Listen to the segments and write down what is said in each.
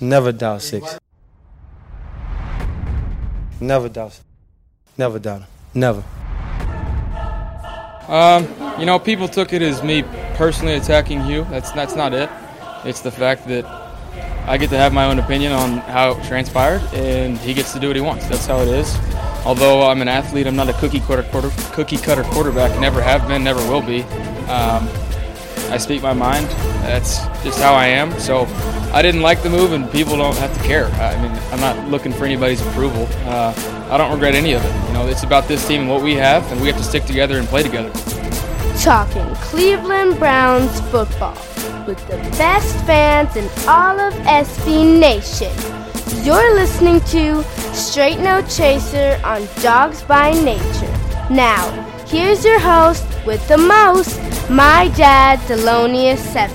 Never doubt six. Never doubt. Never doubt. Never. Um, you know, people took it as me personally attacking Hue. That's that's not it. It's the fact that I get to have my own opinion on how it transpired, and he gets to do what he wants. That's how it is. Although I'm an athlete, I'm not a cookie cutter, quarter, cookie cutter quarterback. Never have been, never will be. Um, I speak my mind. That's just how I am. So I didn't like the move, and people don't have to care. I mean, I'm not looking for anybody's approval. Uh, I don't regret any of it. You know, it's about this team and what we have, and we have to stick together and play together. Talking Cleveland Browns football with the best fans in all of SB Nation. You're listening to Straight No Chaser on Dawgs by Nature. Now, here's your host with the most, my dad, Thelonious 7.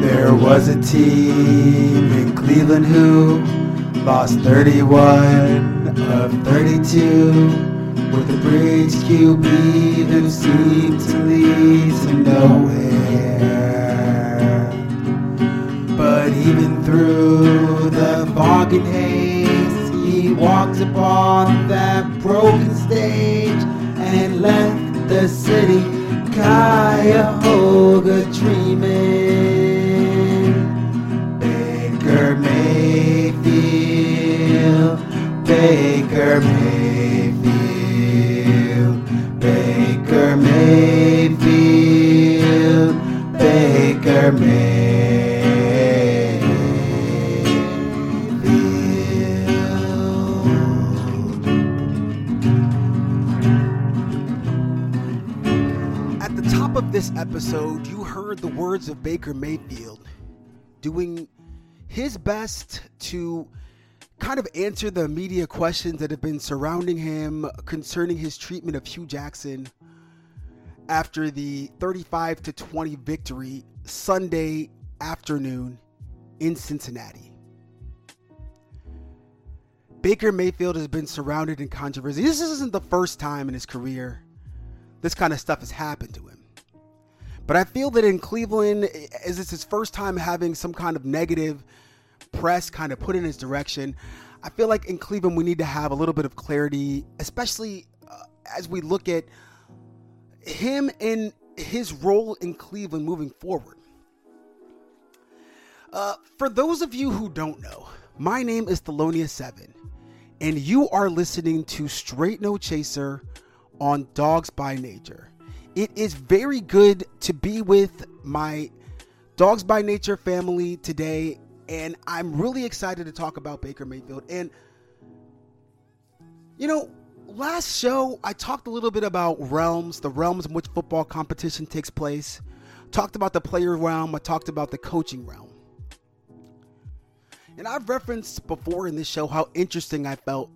There was a team in Cleveland who lost 31 of 32 with a bridge QB who seemed to lead to nowhere. Even through the and haze, he walked upon that broken stage and left the city Cuyahoga dreaming. Baker Mayfield, Baker Mayfield, Baker Mayfield, Baker Mayfield. This episode, you heard the words of Baker Mayfield doing his best to kind of answer the media questions that have been surrounding him concerning his treatment of Hue Jackson after the 35 to 20 victory Sunday afternoon in Cincinnati. Baker Mayfield has been surrounded in controversy. This isn't the first time in his career this kind of stuff has happened to him. But I feel that in Cleveland, as it's his first time having some kind of negative press kind of put in his direction, I feel like in Cleveland we need to have a little bit of clarity, especially uh, as we look at him and his role in Cleveland moving forward. Uh, for those of you who don't know, my name is Thelonious7, and you are listening to Straight No Chaser on Dawgs by Nature. It is very good to be with my Dawgs by Nature family today, and I'm really excited to talk about Baker Mayfield. And, you know, last show I talked a little bit about realms, the realms in which football competition takes place. Talked about the player realm, I talked about the coaching realm. And I've referenced before in this show how interesting I felt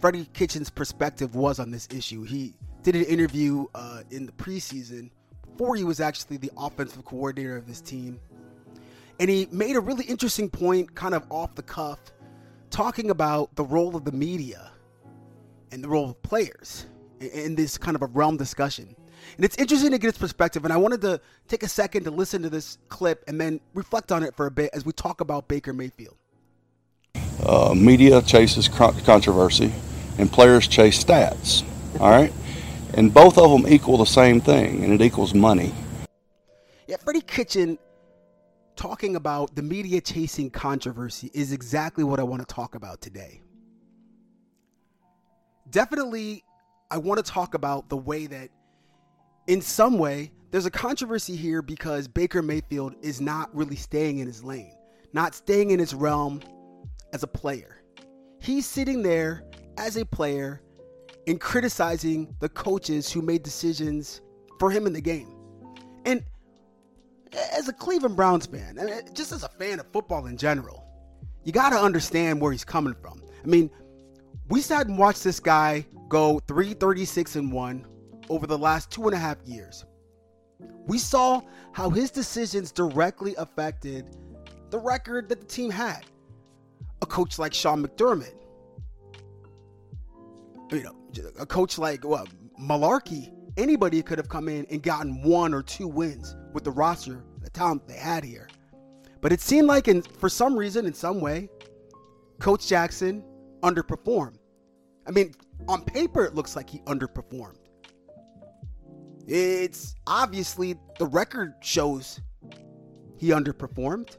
Freddie Kitchens' perspective was on this issue. He did an interview uh, in the preseason before he was actually the offensive coordinator of this team. And he made a really interesting point, kind of off the cuff, talking about the role of the media and the role of players in, this kind of a realm discussion. And it's interesting to get his perspective. And I wanted to take a second to listen to this clip and then reflect on it for a bit as we talk about Baker Mayfield. uh, media chases controversy and players chase stats. All right? And both of them equal the same thing, and it equals money. Yeah, Freddie Kitchen talking about the media chasing controversy is exactly what I want to talk about today. Definitely, I want to talk about the way that, in some way, there's a controversy here because Baker Mayfield is not really staying in his lane, not staying in his realm as a player. He's sitting there as a player and criticizing the coaches who made decisions for him in the game. And as a Cleveland Browns fan, and just as a fan of football in general, you got to understand where he's coming from. I mean, we sat and watched this guy go 336 and 1 over the last two and a half years. We saw how his decisions directly affected the record that the team had. A coach like Sean McDermott, you know, a coach like well, malarkey. Anybody could have come in and gotten one or two wins with the roster, the talent they had here. But it seemed like, in for some reason, in some way, Coach Jackson underperformed. I mean, on paper, it looks like he underperformed. It's obviously the record shows he underperformed.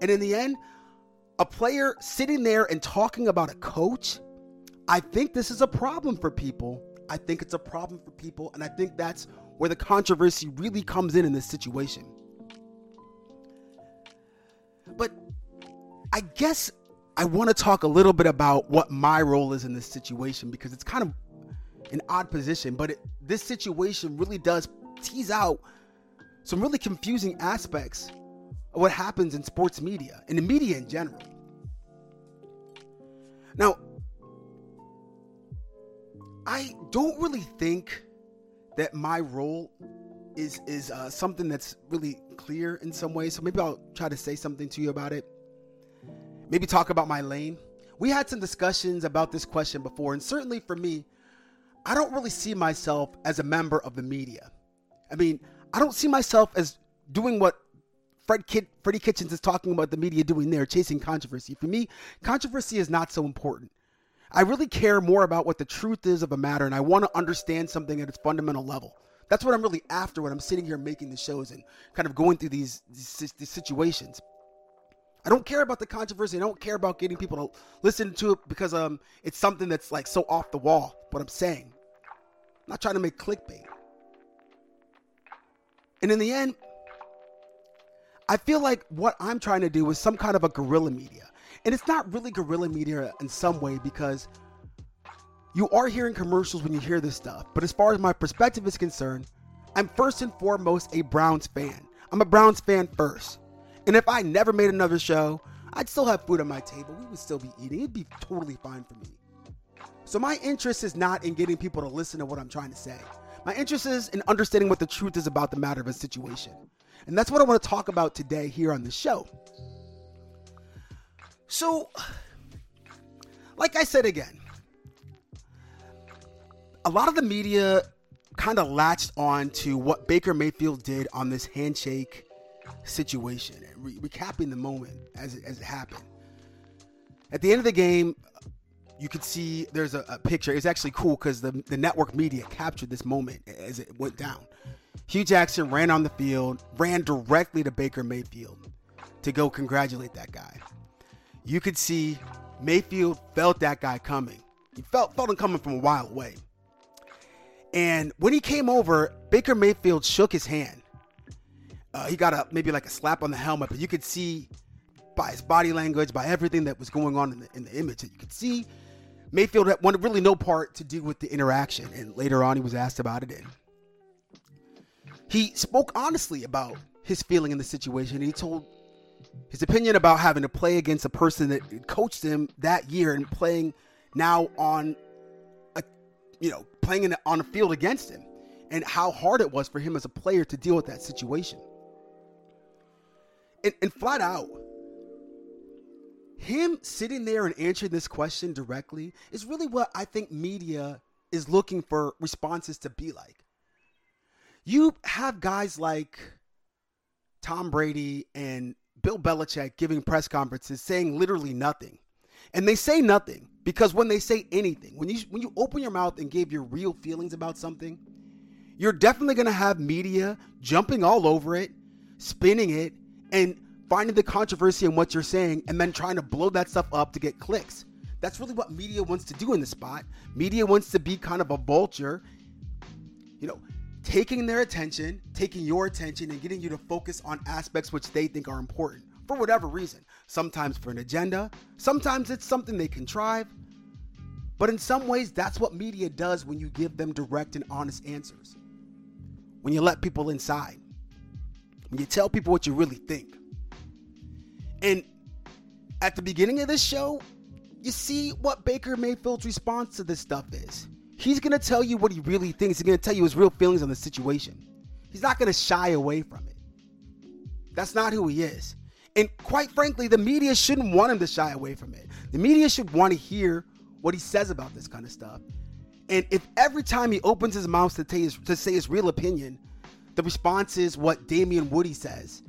And in the end, a player sitting there and talking about a coach, I think this is a problem for people. I think it's a problem for people. And I think that's where the controversy really comes in in this situation. But I guess I want to talk a little bit about what my role is in this situation because it's kind of an odd position, but it, this situation really does tease out some really confusing aspects of what happens in sports media and the media in general. Now, I don't really think that my role is is uh, something that's really clear in some way. So maybe I'll try to say something to you about it. Maybe talk about my lane. We had some discussions about this question before, and certainly for me, I don't really see myself as a member of the media. I mean, I don't see myself as doing what Fred Kid, Freddie Kitchens is talking about the media doing there, chasing controversy. For me, controversy is not so important. I really care more about what the truth is of a matter, and I want to understand something at its fundamental level. That's what I'm really after when I'm sitting here making the shows and kind of going through these, these, these situations. I don't care about the controversy. I don't care about getting people to listen to it because um it's something that's like so off the wall. What I'm saying, I'm not trying to make clickbait. And in the end, I feel like what I'm trying to do is some kind of a guerrilla media. And it's not really guerrilla media in some way because you are hearing commercials when you hear this stuff. But as far as my perspective is concerned, I'm first and foremost a Browns fan. I'm a Browns fan first. And if I never made another show, I'd still have food on my table. We would still be eating. It'd be totally fine for me. So my interest is not in getting people to listen to what I'm trying to say. My interest is in understanding what the truth is about the matter of a situation. And that's what I want to talk about today here on the show. So, like I said again, a lot of the media kind of latched on to what Baker Mayfield did on this handshake situation and re- recapping the moment as it, as it happened. At the end of the game, you could see there's a, a picture. It's actually cool because the, the network media captured this moment as it went down. Hue Jackson ran on the field, ran directly to Baker Mayfield to go congratulate that guy. You could see Mayfield felt that guy coming. He felt felt him coming from a while away. And when he came over, Baker Mayfield shook his hand. Uh, he got a maybe like a slap on the helmet, but you could see by his body language, by everything that was going on in the, in the image, that you could see Mayfield had wanted really no part to do with the interaction. And later on, he was asked about it, and he spoke honestly about his feeling in the situation. He told his opinion about having to play against a person that coached him that year and playing now on a, you know, playing in, on a field against him, and how hard it was for him as a player to deal with that situation. And, and flat out, him sitting there and answering this question directly is really what I think media is looking for responses to be like. You have guys like Tom Brady and Bill Belichick giving press conferences saying literally nothing. And they say nothing because when they say anything, when you when you open your mouth and give your real feelings about something, you're definitely going to have media jumping all over it, spinning it and finding the controversy in what you're saying and then trying to blow that stuff up to get clicks. That's really what media wants to do in the spot. Media wants to be kind of a vulture, you know, taking their attention, taking your attention, and getting you to focus on aspects which they think are important for whatever reason. Sometimes for an agenda, sometimes it's something they contrive. But in some ways, that's what media does when you give them direct and honest answers. When you let people inside, when you tell people what you really think. And at the beginning of this show, you see what Baker Mayfield's response to this stuff is. He's going to tell you what he really thinks. He's going to tell you his real feelings on the situation. He's not going to shy away from it. That's not who he is. And quite frankly, the media shouldn't want him to shy away from it. The media should want to hear what he says about this kind of stuff. And if every time he opens his mouth to, to say his real opinion, the response is what Damien Woody says,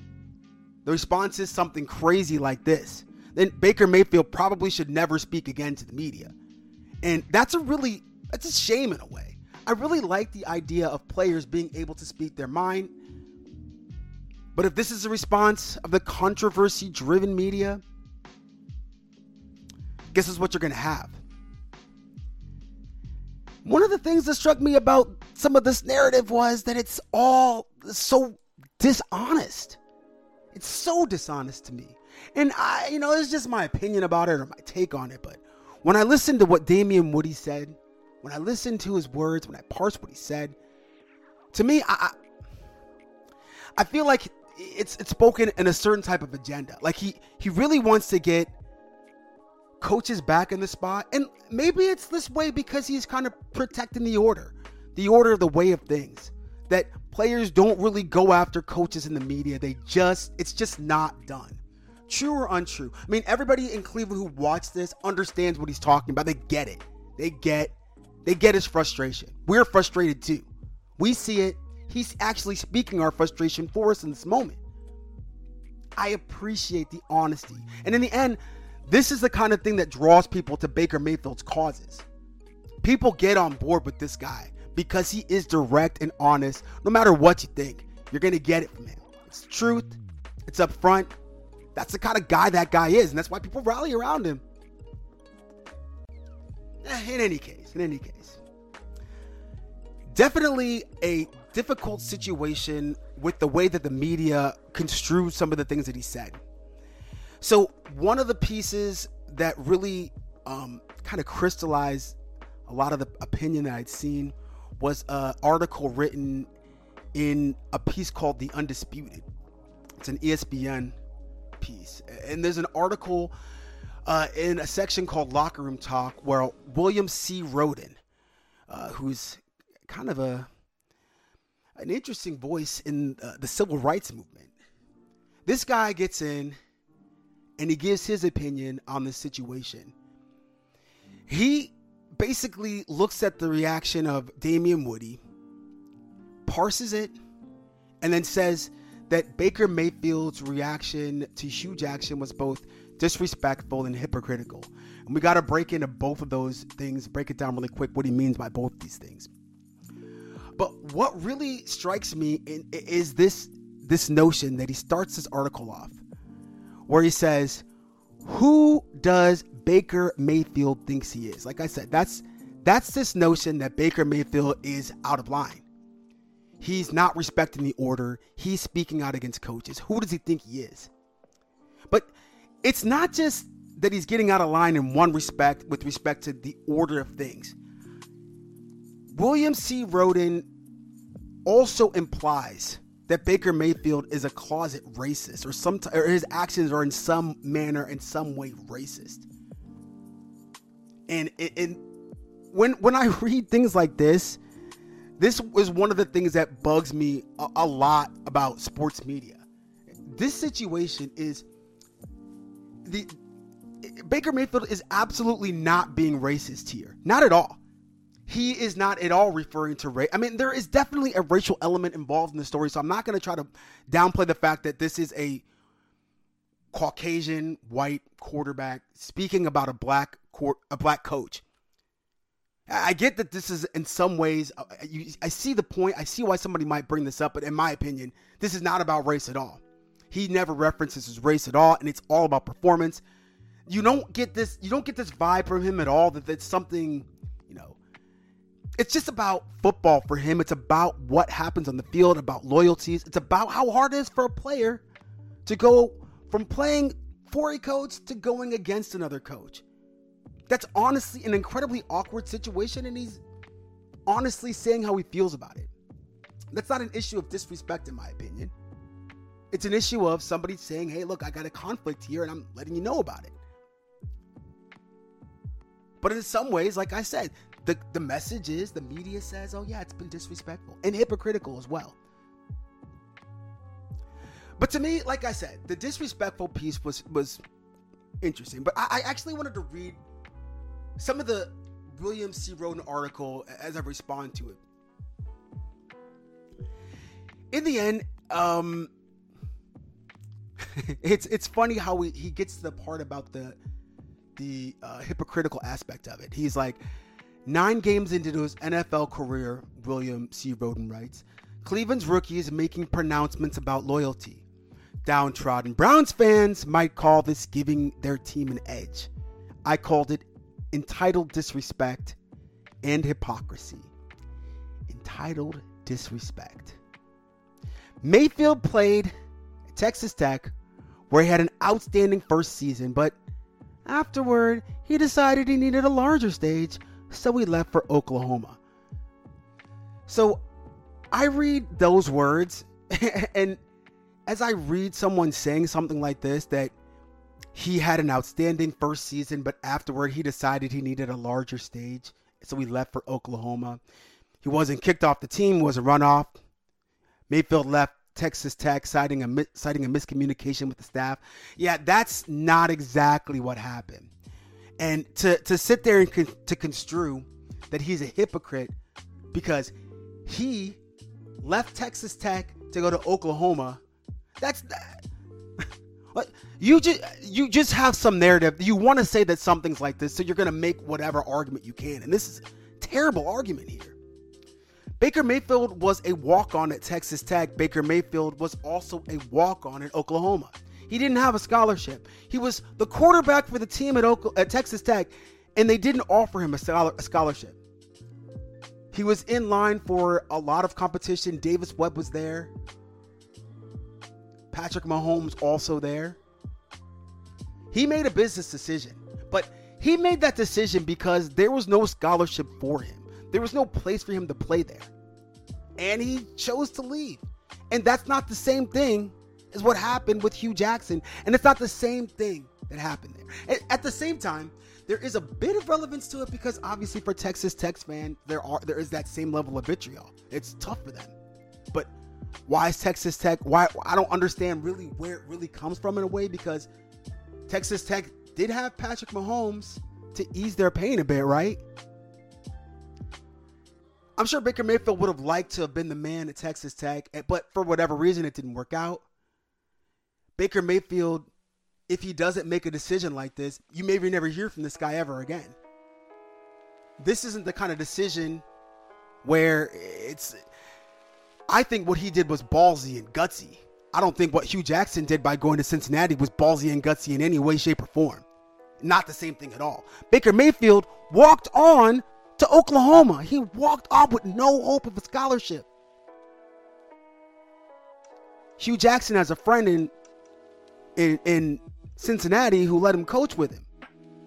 the response is something crazy like this, then Baker Mayfield probably should never speak again to the media. And that's a really, that's a shame in a way. I really like the idea of players being able to speak their mind. But if this is a response of the controversy driven media, guess is what you're going to have. One of the things that struck me about some of this narrative was that it's all so dishonest. It's so dishonest to me. And I, you know, it's just my opinion about it or my take on it. But when I listened to what Damien Woody said, when I listened to his words, when I parsed what he said, to me, I, I feel like it's it's spoken in a certain type of agenda. Like he he really wants to get coaches back in the spot, and maybe it's this way because he's kind of protecting the order, the order, of the way of things. That players don't really go after coaches in the media. They just it's just not done. True or untrue? I mean, everybody in Cleveland who watched this understands what he's talking about. They get it. They get they get his frustration. We're frustrated too. We see it. He's actually speaking our frustration for us in this moment. I appreciate the honesty. And in the end, this is the kind of thing that draws people to Baker Mayfield's causes. People get on board with this guy because he is direct and honest. No matter what you think, you're going to get it from him. It's truth, it's upfront. That's the kind of guy that guy is, and that's why people rally around him. Eh, in any case, in any case, definitely a difficult situation with the way that the media construed some of the things that he said. So one of the pieces that really um, kind of crystallized a lot of the opinion that I'd seen was an article written in a piece called The Undefeated. It's an ESPN piece. And there's an article uh, in a section called Locker Room Talk where William C. Rhoden, uh, who's kind of a an interesting voice in uh, the civil rights movement. This guy gets in and he gives his opinion on the situation. He basically looks at the reaction of Damien Woody, parses it, and then says that Baker Mayfield's reaction to Hue Jackson was both disrespectful and hypocritical. And we got to break into both of those things, break it down really quick what he means by both these things. But what really strikes me in, is this this notion that he starts this article off where he says, "Who does Baker Mayfield thinks he is?" Like I said, that's that's this notion that Baker Mayfield is out of line. He's not respecting the order. He's speaking out against coaches. Who does he think he is? But it's not just that he's getting out of line in one respect with respect to the order of things. William C. Rhoden also implies that Baker Mayfield is a closet racist or some t- or his actions are in some manner in some way racist. And and when when I read things like this, this is one of the things that bugs me a, a lot about sports media. This situation is the Baker Mayfield is absolutely not being racist here. Not at all he is not at all referring to race. I mean, there is definitely a racial element involved in the story, so I'm not going to try to downplay the fact that this is a Caucasian white quarterback speaking about a black court, a black coach. I get that this is in some ways. Uh, I see the point. I see why somebody might bring this up, but in my opinion, this is not about race at all. He never references his race at all, and it's all about performance. You don't get this. You don't get this vibe from him at all. That it's something you know. it's just about football for him. It's about what happens on the field, about loyalties. It's about how hard it is for a player to go from playing for a coach to going against another coach. That's honestly an incredibly awkward situation, and he's honestly saying how he feels about it. That's not an issue of disrespect, in my opinion. It's an issue of somebody saying, hey, look, I got a conflict here, and I'm letting you know about it. But in some ways, like I said, the, the message is the media says, oh, yeah, it's been disrespectful and hypocritical as well. But to me, like I said, the disrespectful piece was was interesting. But I, I actually wanted to read some of the William C. Rhoden article as I respond to it. In the end, um, it's it's funny how he, he gets to the part about the the uh, hypocritical aspect of it. He's like, nine games into his NFL career, William C. Rhoden writes, Cleveland's rookie is making pronouncements about loyalty. Downtrodden Browns fans might call this giving their team an edge. I called it entitled disrespect and hypocrisy. Entitled disrespect. Mayfield played Texas Tech, where he had an outstanding first season, but afterward, he decided he needed a larger stage, so he left for Oklahoma. So I read those words, and as I read someone saying something like this, that he had an outstanding first season, but afterward he decided he needed a larger stage, so he left for Oklahoma. He wasn't kicked off the team, was a runoff. Mayfield left Texas Tech, citing a citing a miscommunication with the staff. Yeah, that's not exactly what happened. And to to sit there and con- to construe that he's a hypocrite because he left Texas Tech to go to Oklahoma. That's what you just you just have some narrative. You want to say that something's like this, so you're going to make whatever argument you can. And this is terrible argument here. Baker Mayfield was a walk on at Texas Tech. Baker Mayfield was also a walk on at Oklahoma. He didn't have a scholarship. He was the quarterback for the team at, Oklahoma, at Texas Tech, and they didn't offer him a, scholar, a scholarship. He was in line for a lot of competition. Davis Webb was there. Patrick Mahomes also there. He made a business decision, but he made that decision because there was no scholarship for him. There was no place for him to play there. And he chose to leave. And that's not the same thing as what happened with Hue Jackson. And it's not the same thing that happened there. At the same time, there is a bit of relevance to it because obviously for Texas Tech fan, there are there is that same level of vitriol. It's tough for them. But why is Texas Tech? Why I don't understand really where it really comes from in a way because Texas Tech did have Patrick Mahomes to ease their pain a bit, right? I'm sure Baker Mayfield would have liked to have been the man at Texas Tech, eh, but for whatever reason, it didn't work out. Baker Mayfield, if he doesn't make a decision like this, you maybe never hear from this guy ever again. This isn't the kind of decision where it's. I think what he did was ballsy and gutsy. I don't think what Hue Jackson did by going to Cincinnati was ballsy and gutsy in any way, shape, or form. Not the same thing at all. Baker Mayfield walked on to Oklahoma. He walked off with no hope of a scholarship. Hue Jackson has a friend in, in in Cincinnati who let him coach with him.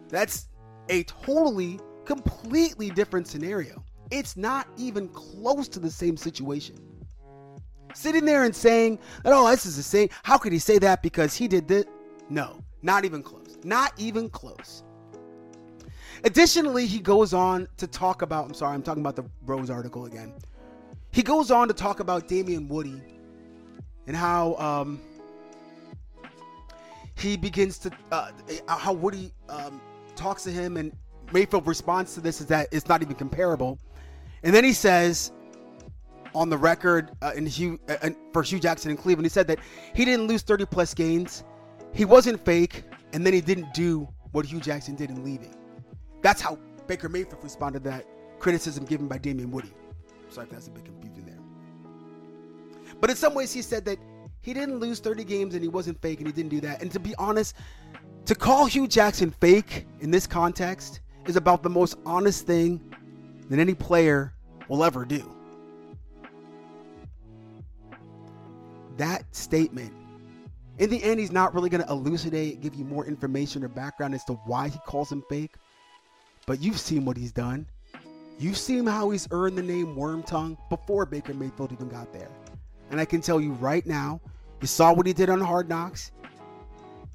That's a totally, completely different scenario. It's not even close to the same situation. Sitting there and saying that, oh, this is the same. How could he say that because he did this? No, not even close. Not even close. Additionally, he goes on to talk about, I'm sorry, I'm talking about the Rose article again. He goes on to talk about Damien Woody and how um, he begins to, uh, how Woody um, talks to him and Mayfield response to this is that it's not even comparable. And then he says on the record uh, in Hue, uh, for Hue Jackson in Cleveland, he said that he didn't lose 30 plus games. He wasn't fake, and then he didn't do what Hue Jackson did in leaving. That's how Baker Mayfield responded to that criticism given by Damien Woody. Sorry if that's a bit confusing there. But in some ways, he said that he didn't lose 30 games and he wasn't fake and he didn't do that. And to be honest, to call Hue Jackson fake in this context is about the most honest thing that any player will ever do. That statement, in the end, he's not really going to elucidate, give you more information or background as to why he calls him fake. But you've seen what he's done. You've seen how he's earned the name Worm Tongue before Baker Mayfield even got there. And I can tell you right now, you saw what he did on Hard Knocks.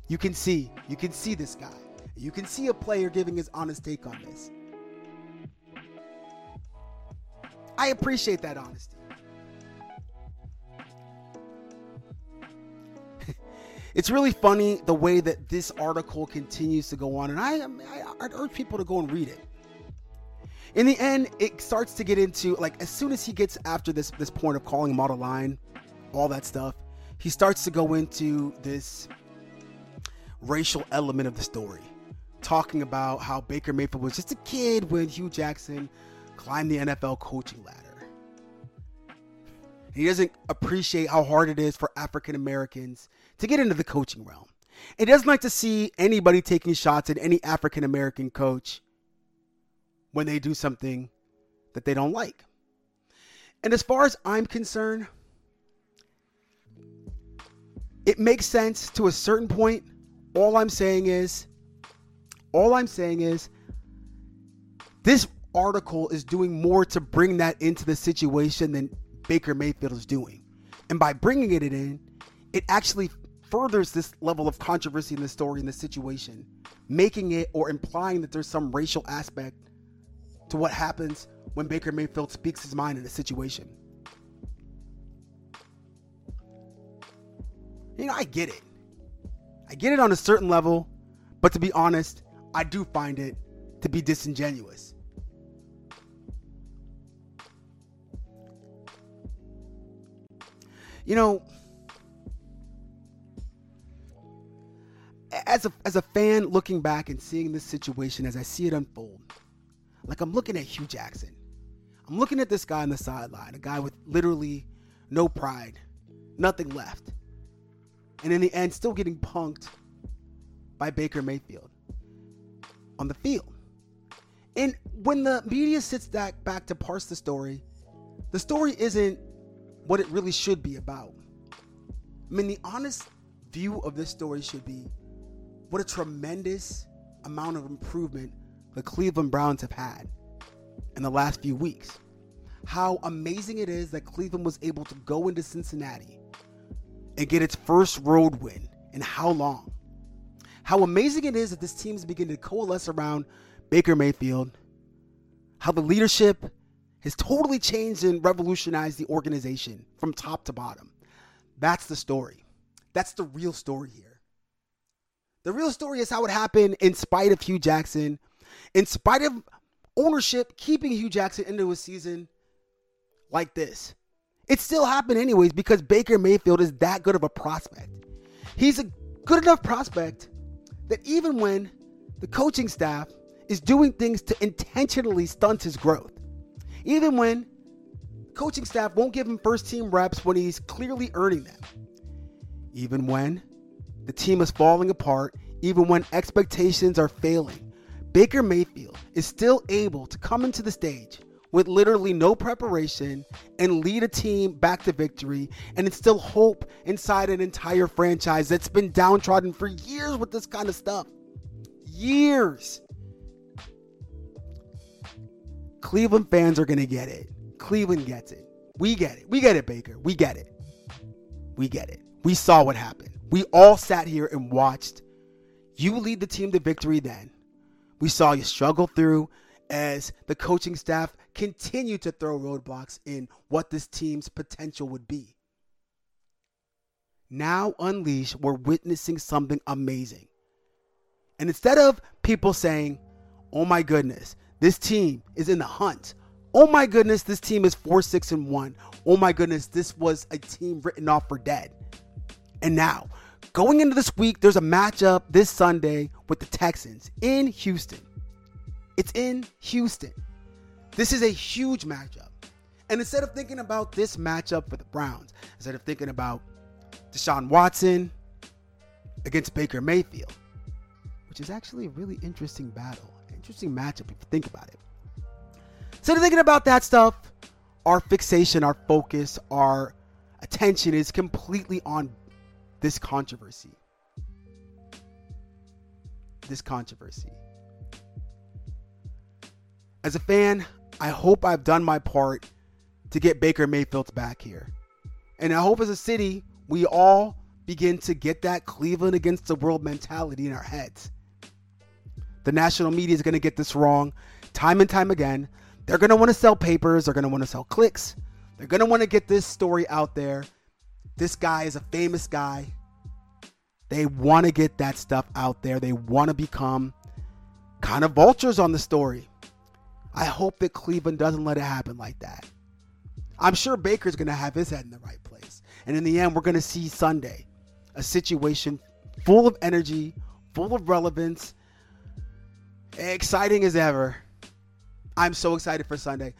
You can see, you can see this guy. You can see a player giving his honest take on this. I appreciate that honesty. It's really funny the way that this article continues to go on, and I, I, I'd urge people to go and read it. in the end, it starts to get into like as soon as he gets after this this point of calling him out of line, all that stuff, he starts to go into this racial element of the story, talking about how Baker Mayfield was just a kid when Hue Jackson climbed the NFL coaching ladder. He doesn't appreciate how hard it is for African Americans to get into the coaching realm. He doesn't like to see anybody taking shots at any African American coach when they do something that they don't like. And as far as I'm concerned, it makes sense to a certain point. All I'm saying is, all I'm saying is, this article is doing more to bring that into the situation than Baker Mayfield is doing. And by bringing it in, it actually furthers this level of controversy in the story in the situation, making it or implying that there's some racial aspect to what happens when Baker Mayfield speaks his mind in a situation. You know, I get it. I get it on a certain level, but to be honest, I do find it to be disingenuous. You know, as a as a fan looking back and seeing this situation as I see it unfold, like I'm looking at Hue Jackson. I'm looking at this guy on the sideline, a guy with literally no pride, nothing left. And in the end, still getting punked by Baker Mayfield on the field. And when the media sits back, back to parse the story, the story isn't what it really should be about. I mean, the honest view of this story should be what a tremendous amount of improvement the Cleveland Browns have had in the last few weeks. How amazing it is that Cleveland was able to go into Cincinnati and get its first road win in how long? How amazing it is that this team is beginning to coalesce around Baker Mayfield. How the leadership has totally changed and revolutionized the organization from top to bottom. That's the story. That's the real story here. The real story is how it happened in spite of Hue Jackson in spite of ownership keeping Hue Jackson into a season like this. It still happened anyways because Baker Mayfield is that good of a prospect. He's a good enough prospect that even when the coaching staff is doing things to intentionally stunt his growth, even when coaching staff won't give him first team reps when he's clearly earning them, even when the team is falling apart, even when expectations are failing, Baker Mayfield is still able to come into the stage with literally no preparation and lead a team back to victory and instill hope inside an entire franchise that's been downtrodden for years with this kind of stuff. Years. Cleveland fans are going to get it. Cleveland gets it. We get it. We get it, Baker. We get it. We get it. We saw what happened. We all sat here and watched you lead the team to victory then. We saw you struggle through as the coaching staff continued to throw roadblocks in what this team's potential would be. Now, Unleash, we're witnessing something amazing. And instead of people saying, oh my goodness, this team is in the hunt. Oh my goodness, this team is 4 6 and 1. Oh my goodness, this was a team written off for dead. And now, Going into this week, there's a matchup this Sunday with the Texans in Houston. It's in Houston. This is a huge matchup. And instead of thinking about this matchup for the Browns, instead of thinking about Deshaun Watson against Baker Mayfield, which is actually a really interesting battle, interesting matchup if you think about it. Of thinking about that stuff, our fixation, our focus, our attention is completely on this controversy. This controversy. As a fan, I hope I've done my part to get Baker Mayfield back here. And I hope as a city, we all begin to get that Cleveland against the world mentality in our heads. The national media is going to get this wrong time and time again. They're going to want to sell papers, they're going to want to sell clicks, they're going to want to get this story out there this guy is a famous guy. They want to get that stuff out there. They want to become kind of vultures on the story. I hope that Cleveland doesn't let it happen like that. I'm sure Baker's going to have his head in the right place. And in the end, we're going to see Sunday a situation full of energy, full of relevance, exciting as ever. I'm so excited for Sunday.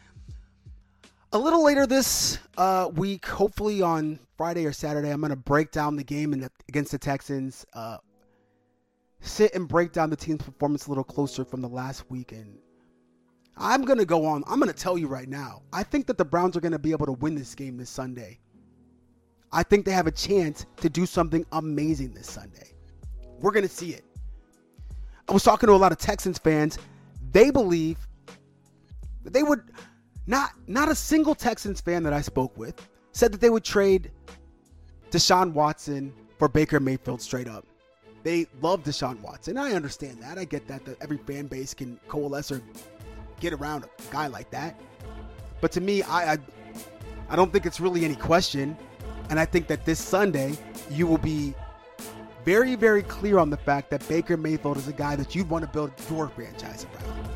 A little later this uh, week, hopefully on Friday or Saturday, I'm going to break down the game the, against the Texans. Uh, sit and break down the team's performance a little closer from the last week. And I'm going to go on. I'm going to tell you right now. I think that the Browns are going to be able to win this game this Sunday. I think they have a chance to do something amazing this Sunday. We're going to see it. I was talking to a lot of Texans fans. They believe that they would not not a single Texans fan that I spoke with said that they would trade Deshaun Watson for Baker Mayfield straight up. They love Deshaun Watson. I understand that. I get that, every fan base can coalesce or get around a guy like that. But to me, I, I I don't think it's really any question. And I think that this Sunday you will be very, very clear on the fact that Baker Mayfield is a guy that you'd want to build your franchise around.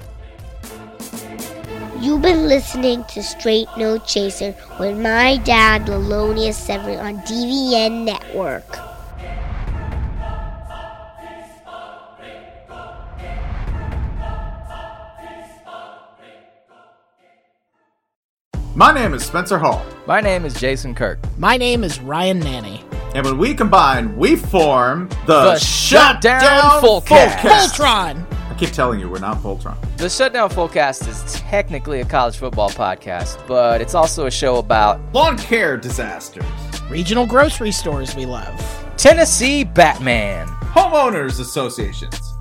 You've been listening to Straight No Chaser with my dad, Lalonia Severin, on DBN Network. My name is Spencer Hall, My name is Jason Kirk. My name is Ryan Nanni. And when we combine, we form the, The Shutdown Fullcast. Voltron! I keep telling you, we're not Voltron. The Shutdown Fullcast is technically a college football podcast, but it's also a show about Lawn care disasters, Regional grocery stores we love. Tennessee Batman. homeowners associations,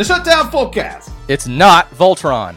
The Shutdown Fullcast. It's not Voltron.